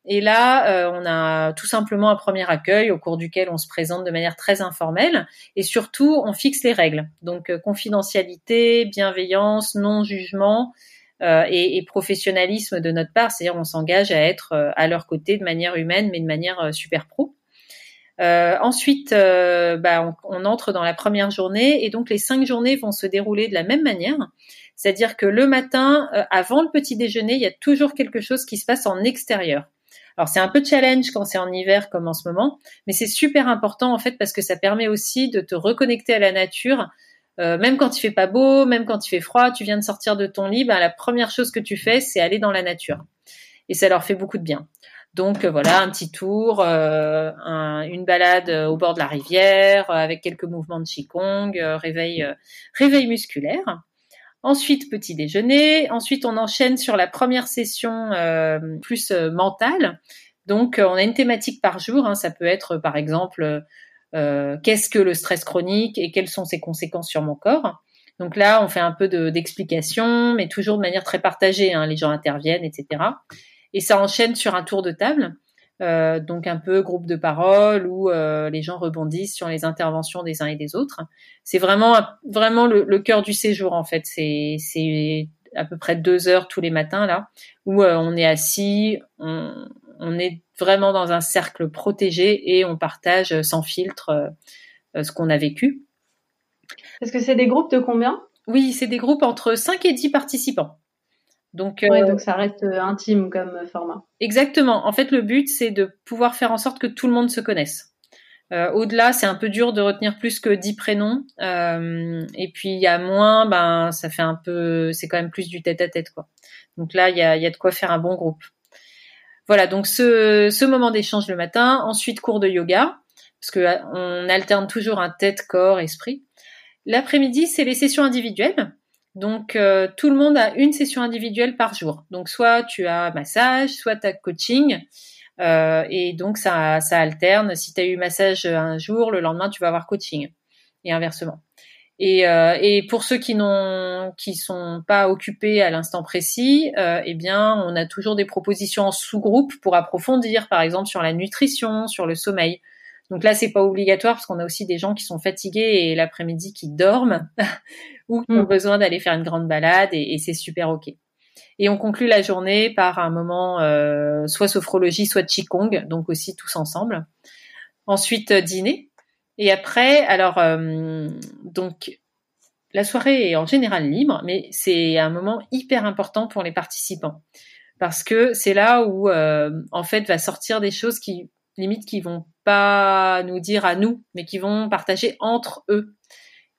Et là, on a tout simplement un premier accueil au cours duquel on se présente de manière très informelle et surtout on fixe les règles. Donc confidentialité, bienveillance, non-jugement et, et, professionnalisme de notre part, c'est-à-dire on s'engage à être à leur côté de manière humaine mais de manière super pro. Euh, ensuite, euh, bah, on, entre dans la première journée et donc les cinq journées vont se dérouler de la même manière. C'est-à-dire que le matin, euh, avant le petit déjeuner, il y a toujours quelque chose qui se passe en extérieur. Alors c'est un peu challenge quand c'est en hiver comme en ce moment, mais c'est super important en fait parce que ça permet aussi de te reconnecter à la nature. Même quand il fait pas beau, même quand il fait froid, tu viens de sortir de ton lit, bah, la première chose que tu fais, c'est aller dans la nature. Et ça leur fait beaucoup de bien. Donc euh, voilà, un petit tour, euh, une balade euh, au bord de la rivière avec quelques mouvements de qigong, réveil, réveil musculaire. Ensuite, petit déjeuner. Ensuite, on enchaîne sur la première session plus mentale. Donc, on a une thématique par jour. Hein. Ça peut être, par exemple, qu'est-ce que le stress chronique et quelles sont ses conséquences sur mon corps. Donc là, on fait un peu d'explication, mais toujours de manière très partagée. Hein. Les gens interviennent, etc et ça enchaîne sur un tour de table. Euh, donc un peu groupe de parole où euh, les gens rebondissent sur les interventions des uns et des autres. C'est vraiment vraiment le, cœur du séjour en fait. C'est à peu près deux heures tous les matins là où euh, on est assis, on, on, est vraiment dans un cercle protégé et on partage sans filtre euh, ce qu'on a vécu. Est-ce que c'est des groupes de combien? Oui, c'est des groupes entre 5 et 10 participants. Donc, euh, donc ça reste euh, intime comme format. Exactement. En fait, le but, c'est de pouvoir faire en sorte que tout le monde se connaisse. Euh, Au-delà, c'est un peu dur de retenir plus que 10 prénoms. Euh, et puis, il y a moins, ben, ça fait un peu, c'est quand même plus du tête-à-tête, quoi. Donc là, il y a, y a de quoi faire un bon groupe. Voilà, donc ce, moment d'échange le matin. Ensuite, cours de yoga, parce que euh, on alterne toujours un tête, corps, esprit. L'après-midi, c'est les sessions individuelles. Donc euh, tout le monde a une session individuelle par jour. Donc soit tu as massage, soit tu as coaching. Euh, et donc ça, ça alterne. Si tu as eu massage un jour, le lendemain tu vas avoir coaching. Et inversement. Et, euh, et pour ceux qui n'ont qui sont pas occupés à l'instant précis, eh bien on a toujours des propositions en sous-groupe pour approfondir, par exemple sur la nutrition, sur le sommeil. Donc là, c'est pas obligatoire parce qu'on a aussi des gens qui sont fatigués et l'après-midi qui dorment (laughs) ou qui ont mm. besoin d'aller faire une grande balade et, c'est super ok. Et on conclut la journée par un moment euh, soit sophrologie, soit qigong, donc aussi tous ensemble. Ensuite euh, dîner. Et après, alors euh, donc la soirée est en général libre, mais c'est un moment hyper important pour les participants parce que c'est là où en fait va sortir des choses qui limite qui vont pas nous dire à nous, mais qui vont partager entre eux.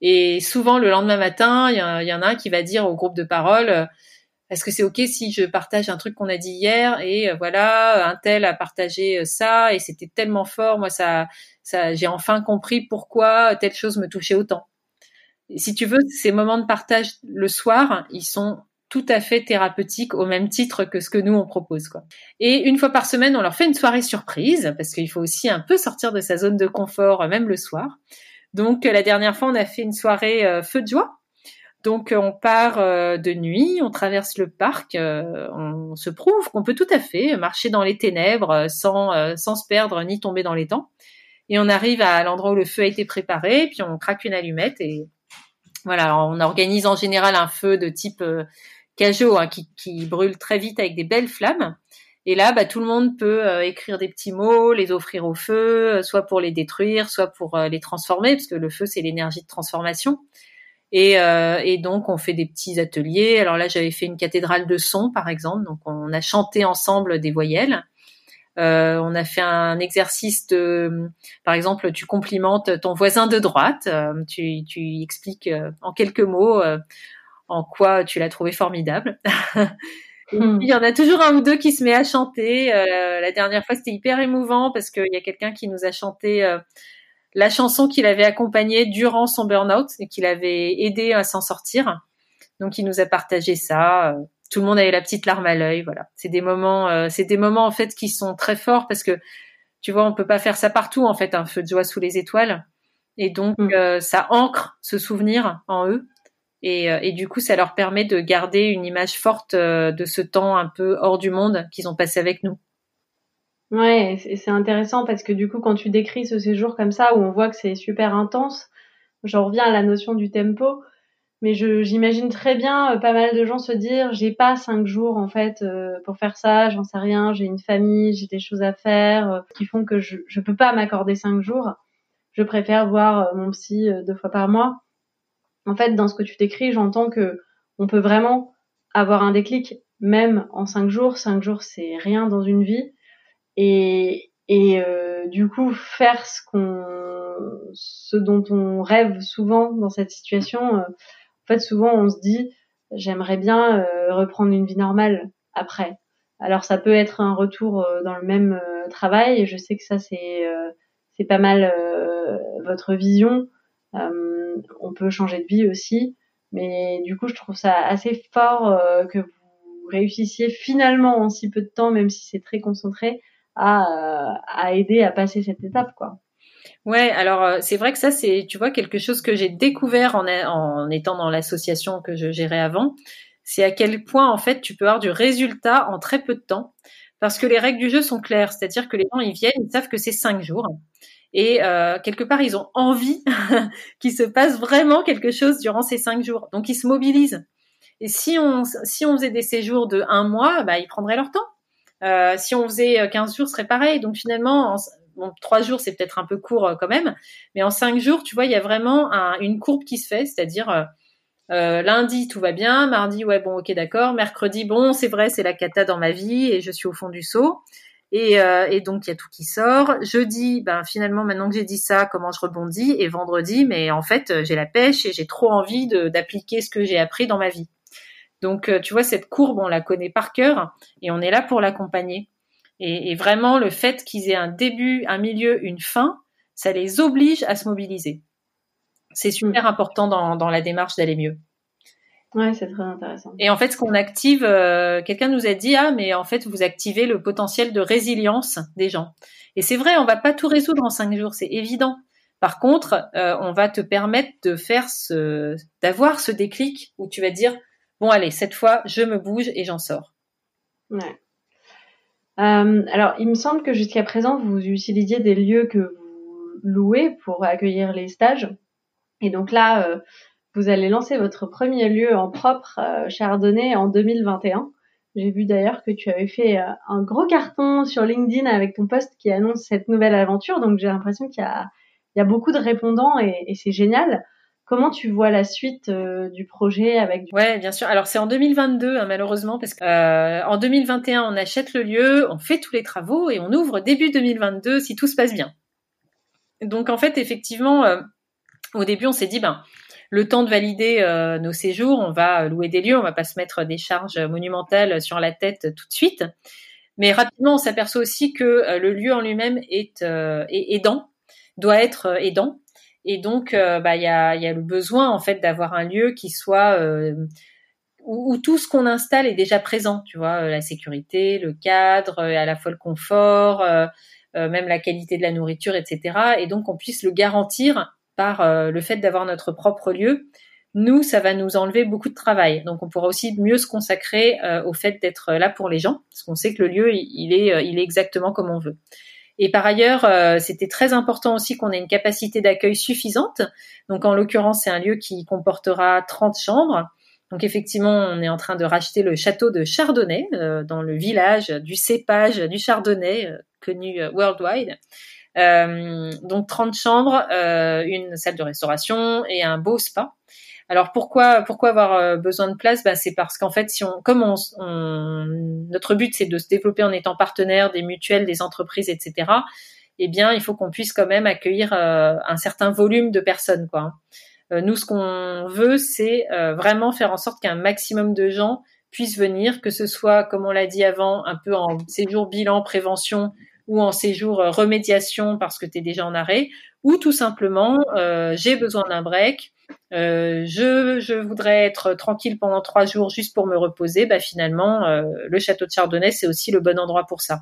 Et souvent le lendemain matin, il y, en a un qui va dire au groupe de parole euh, est-ce que c'est ok si je partage un truc qu'on a dit hier et euh, voilà un tel a partagé euh, ça et c'était tellement fort moi ça ça j'ai enfin compris pourquoi telle chose me touchait autant. si tu veux ces moments de partage le soir ils sont tout à fait thérapeutiques au même titre que ce que nous on propose quoi. Et une fois par semaine on leur fait une soirée surprise parce qu'il faut aussi un peu sortir de sa zone de confort même le soir. Donc la dernière fois on a fait une soirée feu de joie donc on part euh, de nuit, on traverse le parc, euh, on se prouve qu'on peut tout à fait marcher dans les ténèbres euh, sans, sans se perdre ni tomber dans les temps. Et on arrive à l'endroit où le feu a été préparé, puis on craque une allumette et voilà, on organise en général un feu de type cajot hein, qui, qui, brûle très vite avec des belles flammes. Et là, bah, tout le monde peut écrire des petits mots, les offrir au feu, soit pour les détruire, soit pour les transformer, parce que le feu, c'est l'énergie de transformation. Et, euh, et, donc on fait des petits ateliers. Alors là j'avais fait une cathédrale de son par exemple, donc on a chanté ensemble des voyelles. Euh, on a fait un exercice de, par exemple, tu complimentes ton voisin de droite, euh, tu, tu, expliques euh, en quelques mots euh, en quoi tu l'as trouvé formidable. (laughs) Hmm. Il y en a toujours un ou deux qui se met à chanter. la dernière fois, c'était hyper émouvant parce qu'il y a quelqu'un qui nous a chanté la chanson qu'il avait accompagnée durant son burn-out et qu'il avait aidé à s'en sortir. Donc il nous a partagé ça. Tout le monde avait la petite larme à l'œil. Voilà, c'est des moments, euh, c'est des moments en fait qui sont très forts parce que tu vois, on peut pas faire ça partout en fait, un feu de joie sous les étoiles. Et donc mm. euh, ça ancre ce souvenir en eux. Et, euh, et, du coup, ça leur permet de garder une image forte de ce temps un peu hors du monde qu'ils ont passé avec nous. Ouais, c'est intéressant parce que du coup, quand tu décris ce séjour comme ça, où on voit que c'est super intense, j'en reviens à la notion du tempo. Mais j'imagine très bien euh, pas mal de gens se dire, j'ai pas cinq jours en fait euh, pour faire ça, j'en sais rien, j'ai une famille, j'ai des choses à faire euh, qui font que je je peux pas m'accorder cinq jours. Je préfère voir mon psy deux fois par mois. En fait, dans ce que tu décris, j'entends que on peut vraiment avoir un déclic même en cinq jours. Cinq jours, c'est rien dans une vie et, et euh, du coup faire ce qu'on ce dont on rêve souvent dans cette situation euh, en fait souvent on se dit j'aimerais bien euh, reprendre une vie normale après. Alors ça peut être un retour dans le même travail. Et je sais que ça c'est c'est pas mal votre vision. On peut changer de vie aussi. Mais du coup je trouve ça assez fort que vous réussissiez finalement en si peu de temps même si c'est très concentré à, à aider à passer cette étape, quoi. Ouais, alors euh, c'est vrai que ça c'est tu vois quelque chose que j'ai découvert en, en étant dans l'association que je gérais avant, c'est à quel point en fait tu peux avoir du résultat en très peu de temps parce que les règles du jeu sont claires, c'est-à-dire que les gens ils viennent, ils savent que c'est cinq jours et euh, quelque part ils ont envie (laughs) qu'il se passe vraiment quelque chose durant ces cinq jours, donc ils se mobilisent. Et si on si on faisait des séjours de un mois, bah ils prendraient leur temps. Euh, si on faisait 15 euh, jours, ce serait pareil. Donc finalement, en, bon, 3 jours, c'est peut-être un peu court euh, quand même, mais en 5 jours, tu vois, il y a vraiment un, une courbe qui se fait, c'est-à-dire lundi, tout va bien, mardi, ouais, bon, ok, d'accord, mercredi, bon, c'est vrai, c'est la cata dans ma vie et je suis au fond du seau. Et, et donc il y a tout qui sort. Jeudi, ben finalement maintenant que j'ai dit ça, comment je rebondis? Et vendredi, mais en fait j'ai la pêche et j'ai trop envie d'appliquer ce que j'ai appris dans ma vie. Donc, euh, tu vois, cette courbe, on la connaît par cœur et on est là pour l'accompagner. Et, vraiment, le fait qu'ils aient un début, un milieu, une fin, ça les oblige à se mobiliser. C'est super mm. important dans, la démarche d'aller mieux. Ouais, c'est très intéressant. Et en fait, ce qu'on active, euh, quelqu'un nous a dit ah, mais en fait, vous activez le potentiel de résilience des gens. Et c'est vrai, on va pas tout résoudre en cinq jours, c'est évident. Par contre, euh, on va te permettre de faire ce, d'avoir ce déclic où tu vas dire bon allez, cette fois, je me bouge et j'en sors. Euh, alors, il me semble que jusqu'à présent, vous utilisiez des lieux que vous louez pour accueillir les stages. Et donc là, euh, vous allez lancer votre premier lieu en propre euh, Chardonnay en 2021. J'ai vu d'ailleurs que tu avais fait un gros carton sur LinkedIn avec ton post qui annonce cette nouvelle aventure. Donc j'ai l'impression qu'il y a, beaucoup de répondants et c'est génial. Comment tu vois la suite euh, du projet avec du... Ouais, bien sûr. Alors c'est en 2022 hein, malheureusement parce que euh, en 2021 on achète le lieu, on fait tous les travaux et on ouvre début 2022 si tout se passe bien. Donc en fait effectivement euh, au début on s'est dit ben le temps de valider nos séjours, on va louer des lieux, on va pas se mettre des charges monumentales sur la tête tout de suite. Mais rapidement, on s'aperçoit aussi que le lieu en lui-même est, aidant, doit être aidant. Et donc, euh, bah, il y a, le besoin en fait d'avoir un lieu qui soit euh, où, tout ce qu'on installe est déjà présent. Tu vois, euh, la sécurité, le cadre, à la fois le confort, même la qualité de la nourriture, etc. Et donc, on puisse le garantir par le fait d'avoir notre propre lieu. Nous, ça va nous enlever beaucoup de travail. Donc, on pourra aussi mieux se consacrer au fait d'être là pour les gens, parce qu'on sait que le lieu, il il est exactement comme on veut. Et par ailleurs, euh, c'était très important aussi qu'on ait une capacité d'accueil suffisante. Donc en l'occurrence, c'est un lieu qui comportera 30 chambres. Donc effectivement, on est en train de racheter le château de Chardonnay euh, dans le village du cépage du Chardonnay euh, connu worldwide. donc 30 chambres, une salle de restauration et un beau spa. Alors pourquoi pourquoi avoir euh, besoin de place? Bah, c'est parce qu'en fait si on comme on, notre but c'est de se développer en étant partenaire des mutuelles, des entreprises, etc. Eh bien il faut qu'on puisse quand même accueillir euh, un certain volume de personnes quoi. Euh, nous ce qu'on veut c'est vraiment faire en sorte qu'un maximum de gens puissent venir, que ce soit comme on l'a dit avant un peu en séjour bilan prévention ou en séjour remédiation parce que tu es déjà en arrêt, ou tout simplement j'ai besoin d'un break, euh, je, je, voudrais être tranquille pendant trois jours juste pour me reposer, bah finalement, euh, le château de Chardonnay, c'est aussi le bon endroit pour ça.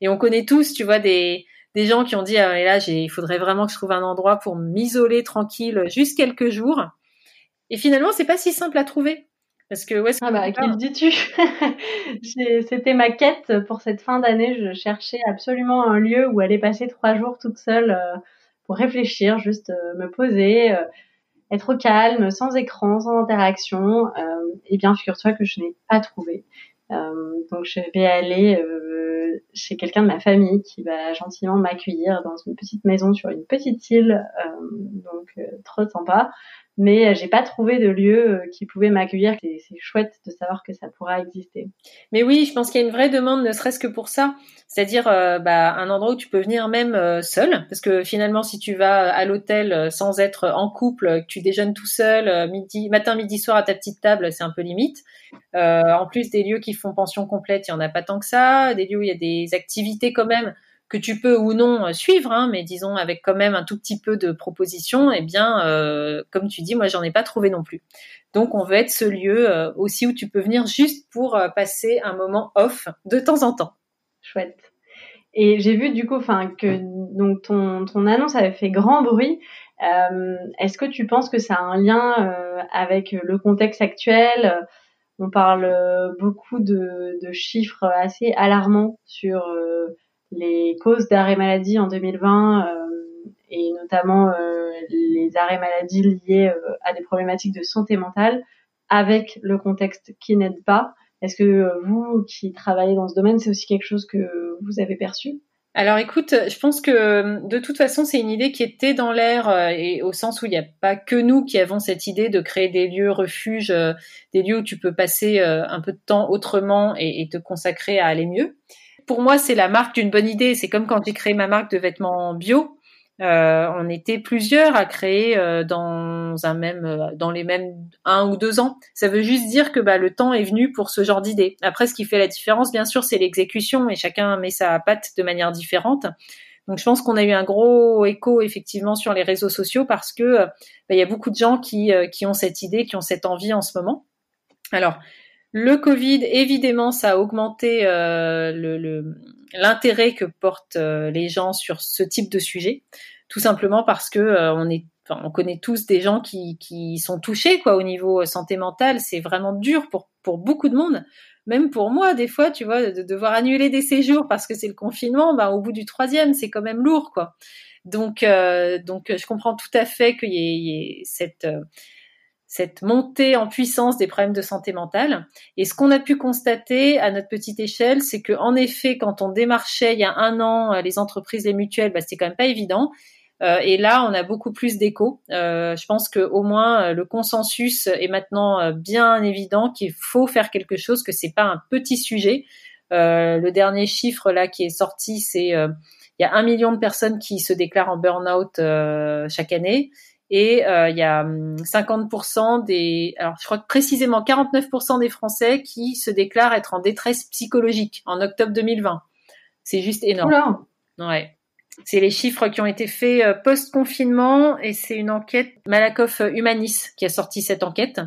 Et on connaît tous, tu vois, des, des gens qui ont dit, ah, et là, il faudrait vraiment que je trouve un endroit pour m'isoler tranquille juste quelques jours. Et finalement, c'est pas si simple à trouver. Parce que, ouais, ah bah, qui dis-tu? (laughs) C'était ma quête pour cette fin d'année. Je cherchais absolument un lieu où aller passer trois jours toute seule euh, pour réfléchir, juste me poser, être au calme, sans écran, sans interaction, et bien figure-toi que je n'ai pas trouvé. Euh, donc je vais aller euh, chez quelqu'un de ma famille qui va gentiment m'accueillir dans une petite maison sur une petite île, euh, donc trop sympa. Mais j'ai pas trouvé de lieu qui pouvait m'accueillir. C'est chouette de savoir que ça pourra exister. Mais oui, je pense qu'il y a une vraie demande, ne serait-ce que pour ça. C'est-à-dire bah, un endroit où tu peux venir même seul, parce que finalement, si tu vas à l'hôtel sans être en couple, que tu déjeunes tout seul, midi, matin, midi, soir à ta petite table, c'est un peu limite. en plus des lieux qui font pension complète, il y en a pas tant que ça. Des lieux où il y a des activités quand même que tu peux ou non euh, suivre, hein, mais disons avec quand même un tout petit peu de propositions, eh bien, euh, comme tu dis, moi j'en ai pas trouvé non plus. Donc on veut être ce lieu euh, aussi où tu peux venir juste pour passer un moment off de temps en temps. Chouette. Et j'ai vu du coup, enfin que donc ton annonce avait fait grand bruit. Est-ce que tu penses que ça a un lien avec le contexte actuel? On parle beaucoup de chiffres assez alarmants sur les causes d'arrêt maladie en 2020 euh, et notamment euh, les arrêts maladie liés euh, à des problématiques de santé mentale avec le contexte qui n'aide pas. Est-ce que vous qui travaillez dans ce domaine, c'est aussi quelque chose que vous avez perçu? Alors écoute, je pense que de toute façon, c'est une idée qui était dans l'air et au sens où il n'y a pas que nous qui avons cette idée de créer des lieux refuges, des lieux où tu peux passer un peu de temps autrement et, et te consacrer à aller mieux pour moi, c'est la marque d'une bonne idée. C'est comme quand j'ai créé ma marque de vêtements bio. Euh, on était plusieurs à créer euh, dans un même, euh, dans les mêmes un ou deux ans. Ça veut juste dire que bah, le temps est venu pour ce genre d'idée. Après, ce qui fait la différence, bien sûr, c'est l'exécution et chacun met sa patte de manière différente. Donc, je pense qu'on a eu un gros écho effectivement sur les réseaux sociaux parce que bah, il y a beaucoup de gens qui qui ont cette idée, qui ont cette envie en ce moment. Alors, le Covid, évidemment, ça a augmenté euh, l'intérêt que portent euh, les gens sur ce type de sujet, tout simplement parce que euh, on est, on connaît tous des gens qui, qui sont touchés quoi au niveau santé mentale. C'est vraiment dur pour pour beaucoup de monde, même pour moi des fois, tu vois, de devoir annuler des séjours parce que c'est le confinement. Bah, au bout du troisième, c'est quand même lourd quoi. Donc donc je comprends tout à fait qu'il y, y ait, cette cette montée en puissance des problèmes de santé mentale. Et ce qu'on a pu constater à notre petite échelle, c'est que en effet, quand on démarchait il y a un an euh, les entreprises, les mutuelles, bah, c'était quand même pas évident. et là, on a beaucoup plus d'écho. je pense que au moins le consensus est maintenant bien évident qu'il faut faire quelque chose, que c'est pas un petit sujet. le dernier chiffre là qui est sorti, c'est il y a un million de personnes qui se déclarent en burn-out chaque année et euh, il y a 50% hum, des, alors je crois que précisément 49% des Français qui se déclarent être en détresse psychologique en octobre 2020. C'est juste énorme. Ouais. C'est les chiffres qui ont été faits euh, post-confinement et c'est une enquête Malakoff Humanis qui a sorti cette enquête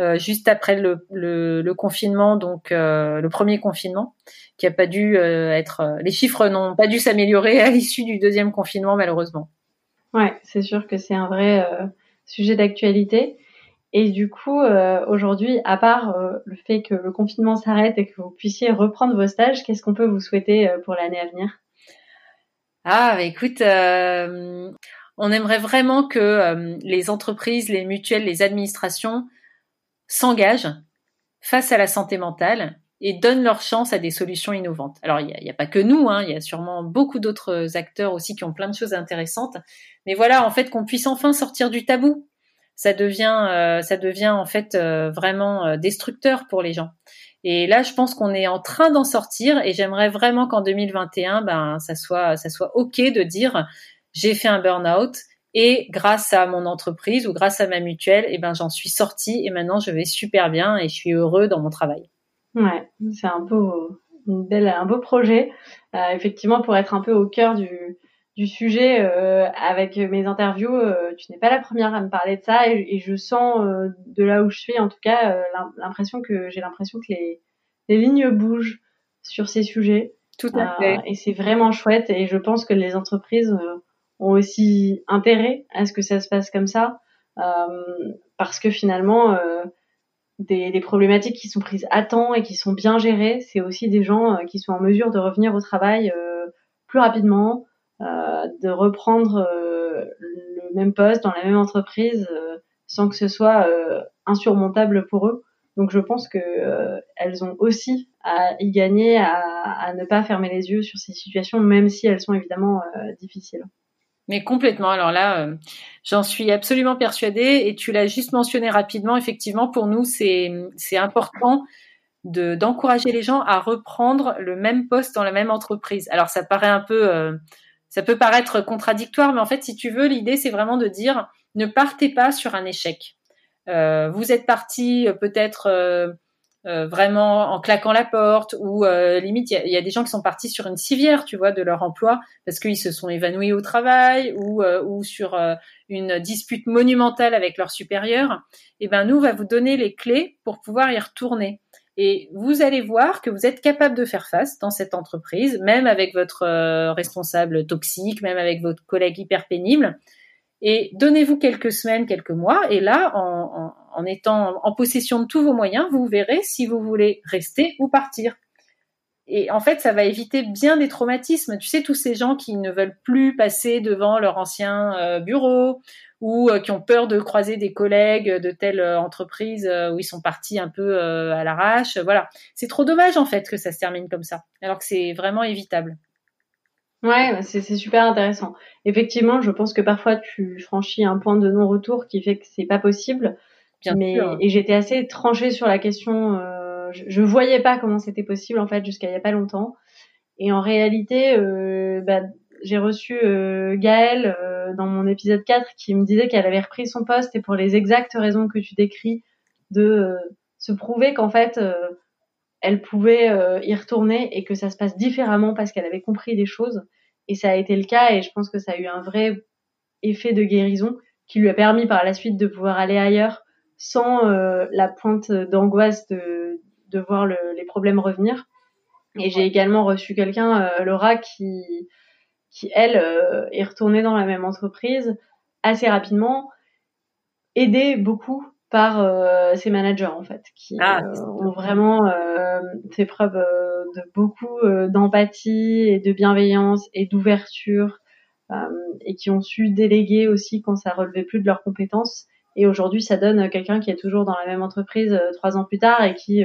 euh, juste après le, le, le confinement, donc euh, le premier confinement, qui a pas dû euh, être. les chiffres n'ont pas dû s'améliorer à l'issue du deuxième confinement malheureusement. Ouais, c'est sûr que c'est un vrai euh, sujet d'actualité. Et du coup, euh, aujourd'hui, à part euh, le fait que le confinement s'arrête et que vous puissiez reprendre vos stages, qu'est-ce qu'on peut vous souhaiter pour l'année à venir? Ah, bah, écoute, on aimerait vraiment que les entreprises, les mutuelles, les administrations s'engagent face à la santé mentale et donnent leur chance à des solutions innovantes. Alors, il n'y a, pas que nous, hein, il y a sûrement beaucoup d'autres acteurs aussi qui ont plein de choses intéressantes. Mais voilà, en fait, qu'on puisse enfin sortir du tabou. Ça devient, euh, ça devient en fait euh, vraiment euh, destructeur pour les gens. Et là, je pense qu'on est en train d'en sortir et j'aimerais vraiment qu'en 2021, ben, ça soit, ça soit ok de dire j'ai fait un burn-out et grâce à mon entreprise ou grâce à ma mutuelle, eh ben, j'en suis sortie et maintenant je vais super bien et je suis heureux dans mon travail. Ouais, c'est un beau, une belle, un beau projet. Euh, effectivement, pour être un peu au cœur du, du sujet euh, avec mes interviews, euh, tu n'es pas la première à me parler de ça et, et je sens euh, de là où je suis, en tout cas, euh, l'impression que j'ai l'impression que les, les lignes bougent sur ces sujets. Tout à fait. et c'est vraiment chouette et je pense que les entreprises ont aussi intérêt à ce que ça se passe comme ça parce que finalement des, problématiques qui sont prises à temps et qui sont bien gérées, c'est aussi des gens euh, qui sont en mesure de revenir au travail euh, plus rapidement, euh, de reprendre le même poste dans la même entreprise sans que ce soit insurmontable pour eux. Donc je pense que elles ont aussi à y gagner, à, ne pas fermer les yeux sur ces situations, même si elles sont évidemment difficiles. Mais complètement. Alors là, euh, j'en suis absolument persuadée. Et tu l'as juste mentionné rapidement. Effectivement, pour nous, c'est important de d'encourager les gens à reprendre le même poste dans la même entreprise. Alors ça paraît un peu, euh, ça peut paraître contradictoire, mais en fait, si tu veux, l'idée c'est vraiment de dire ne partez pas sur un échec. Euh, vous êtes parti peut-être euh, vraiment en claquant la porte ou euh, limite il y a, des gens qui sont partis sur une civière tu vois de leur emploi parce qu'ils se sont évanouis au travail ou euh, ou sur une dispute monumentale avec leur supérieur. Et eh ben nous on va vous donner les clés pour pouvoir y retourner. Et vous allez voir que vous êtes capable de faire face dans cette entreprise même avec votre responsable toxique même avec votre collègue hyper pénible et donnez-vous quelques semaines, quelques mois, et là, en, étant en possession de tous vos moyens, vous verrez si vous voulez rester ou partir. Et en fait, ça va éviter bien des traumatismes. Tu sais, tous ces gens qui ne veulent plus passer devant leur ancien euh, bureau ou euh, qui ont peur de croiser des collègues de telle euh, entreprise où ils sont partis un peu à l'arrache. Voilà, c'est trop dommage en fait que ça se termine comme ça, alors que c'est vraiment évitable. Ouais, bah, c'est super intéressant. Effectivement, je pense que parfois tu franchis un point de non-retour qui fait que c'est pas possible. Bien mais et j'étais assez tranchée sur la question. Euh, je, je, voyais pas comment c'était possible en fait jusqu'à il y a pas longtemps. Et en réalité, euh, bah, j'ai reçu euh, Gaëlle euh, dans mon épisode 4 qui me disait qu'elle avait repris son poste et pour les exactes raisons que tu décris de euh, se prouver qu'en fait elle pouvait euh, y retourner et que ça se passe différemment parce qu'elle avait compris des choses. Et ça a été le cas et je pense que ça a eu un vrai effet de guérison qui lui a permis par la suite de pouvoir aller ailleurs sans euh, la pointe d'angoisse de, de voir le, les problèmes revenir. Et j'ai également reçu quelqu'un, euh, Laura, qui, qui elle est retournée dans la même entreprise assez rapidement, aidée beaucoup par euh, ses managers en fait, qui ah, euh, ont vraiment euh, fait preuve euh, de beaucoup d'empathie et de bienveillance et d'ouverture et qui ont su déléguer aussi quand ça relevait plus de leurs compétences. Et aujourd'hui, ça donne quelqu'un qui est toujours dans la même entreprise trois ans plus tard et qui,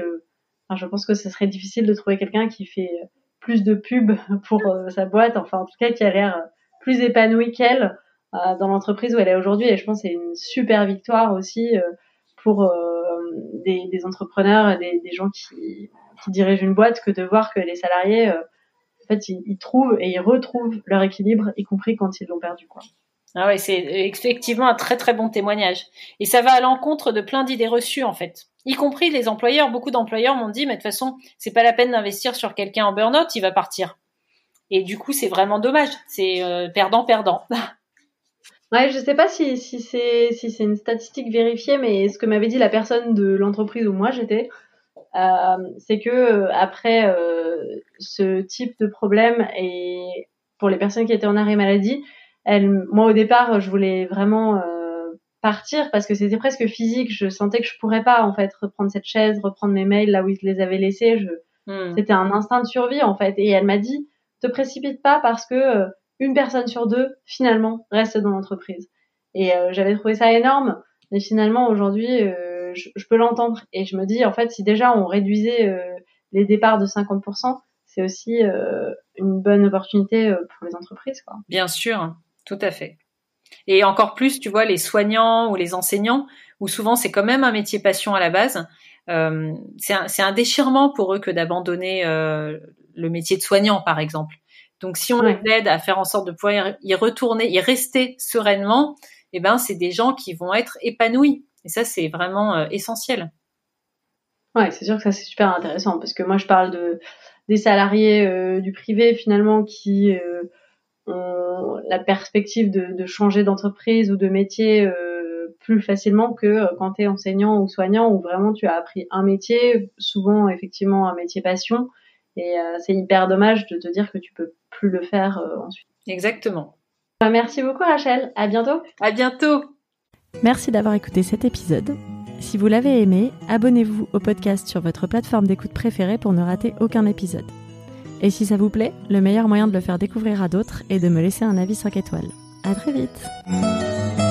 enfin, je pense que ce serait difficile de trouver quelqu'un qui fait plus de pub pour sa boîte, enfin en tout cas qui a l'air plus épanoui qu'elle dans l'entreprise où elle est aujourd'hui. Et je pense que c'est une super victoire aussi pour des, des, entrepreneurs des, gens qui, dirigent une boîte que de voir que les salariés, en fait, ils, trouvent et ils retrouvent leur équilibre, y compris quand ils l'ont perdu. Ah ouais, c'est effectivement un très très bon témoignage. Et ça va à l'encontre de plein d'idées reçues en fait. Y compris les employeurs. Beaucoup d'employeurs m'ont dit, mais de toute façon, c'est pas la peine d'investir sur quelqu'un en burn-out, il va partir. Et du coup, c'est vraiment dommage. C'est euh, perdant-perdant. (laughs) ouais, je sais pas si, si c'est si c'est une statistique vérifiée, mais ce que m'avait dit la personne de l'entreprise où moi j'étais, euh, c'est que euh, après euh, ce type de problème et pour les personnes qui étaient en arrêt maladie, elle, moi au départ, je voulais vraiment euh, partir parce que c'était presque physique. Je sentais que je pourrais pas en fait reprendre cette chaise, reprendre mes mails là où je les avais laissés. Je, hmm. c'était un instinct de survie en fait. Et elle m'a dit, te précipite pas parce que une personne sur deux finalement reste dans l'entreprise. Et euh, j'avais trouvé ça énorme. Mais finalement aujourd'hui, je, je, peux l'entendre et je me dis en fait si déjà on réduisait les départs de 50%, c'est aussi une bonne opportunité pour les entreprises. Quoi. Bien sûr. Tout à fait. Et encore plus, tu vois, les soignants ou les enseignants, où souvent c'est quand même un métier passion à la base. Euh, c'est un, déchirement pour eux que d'abandonner euh, le métier de soignant, par exemple. Donc, si on les aide à faire en sorte de pouvoir y retourner, y rester sereinement, eh ben, c'est des gens qui vont être épanouis. Et ça, c'est vraiment euh, essentiel. Ouais, c'est sûr que ça c'est super intéressant parce que moi je parle de des salariés euh, du privé finalement qui euh, la perspective de, de changer d'entreprise ou de métier plus facilement que quand tu es enseignant ou soignant où vraiment tu as appris un métier, souvent effectivement un métier passion. Et euh, c'est hyper dommage de te dire que tu peux plus le faire ensuite. Exactement. Bah, merci beaucoup Rachel. À bientôt. À bientôt. Merci d'avoir écouté cet épisode. Si vous l'avez aimé, abonnez-vous au podcast sur votre plateforme d'écoute préférée pour ne rater aucun épisode. Et si ça vous plaît, le meilleur moyen de le faire découvrir à d'autres est de me laisser un avis 5 étoiles. À très vite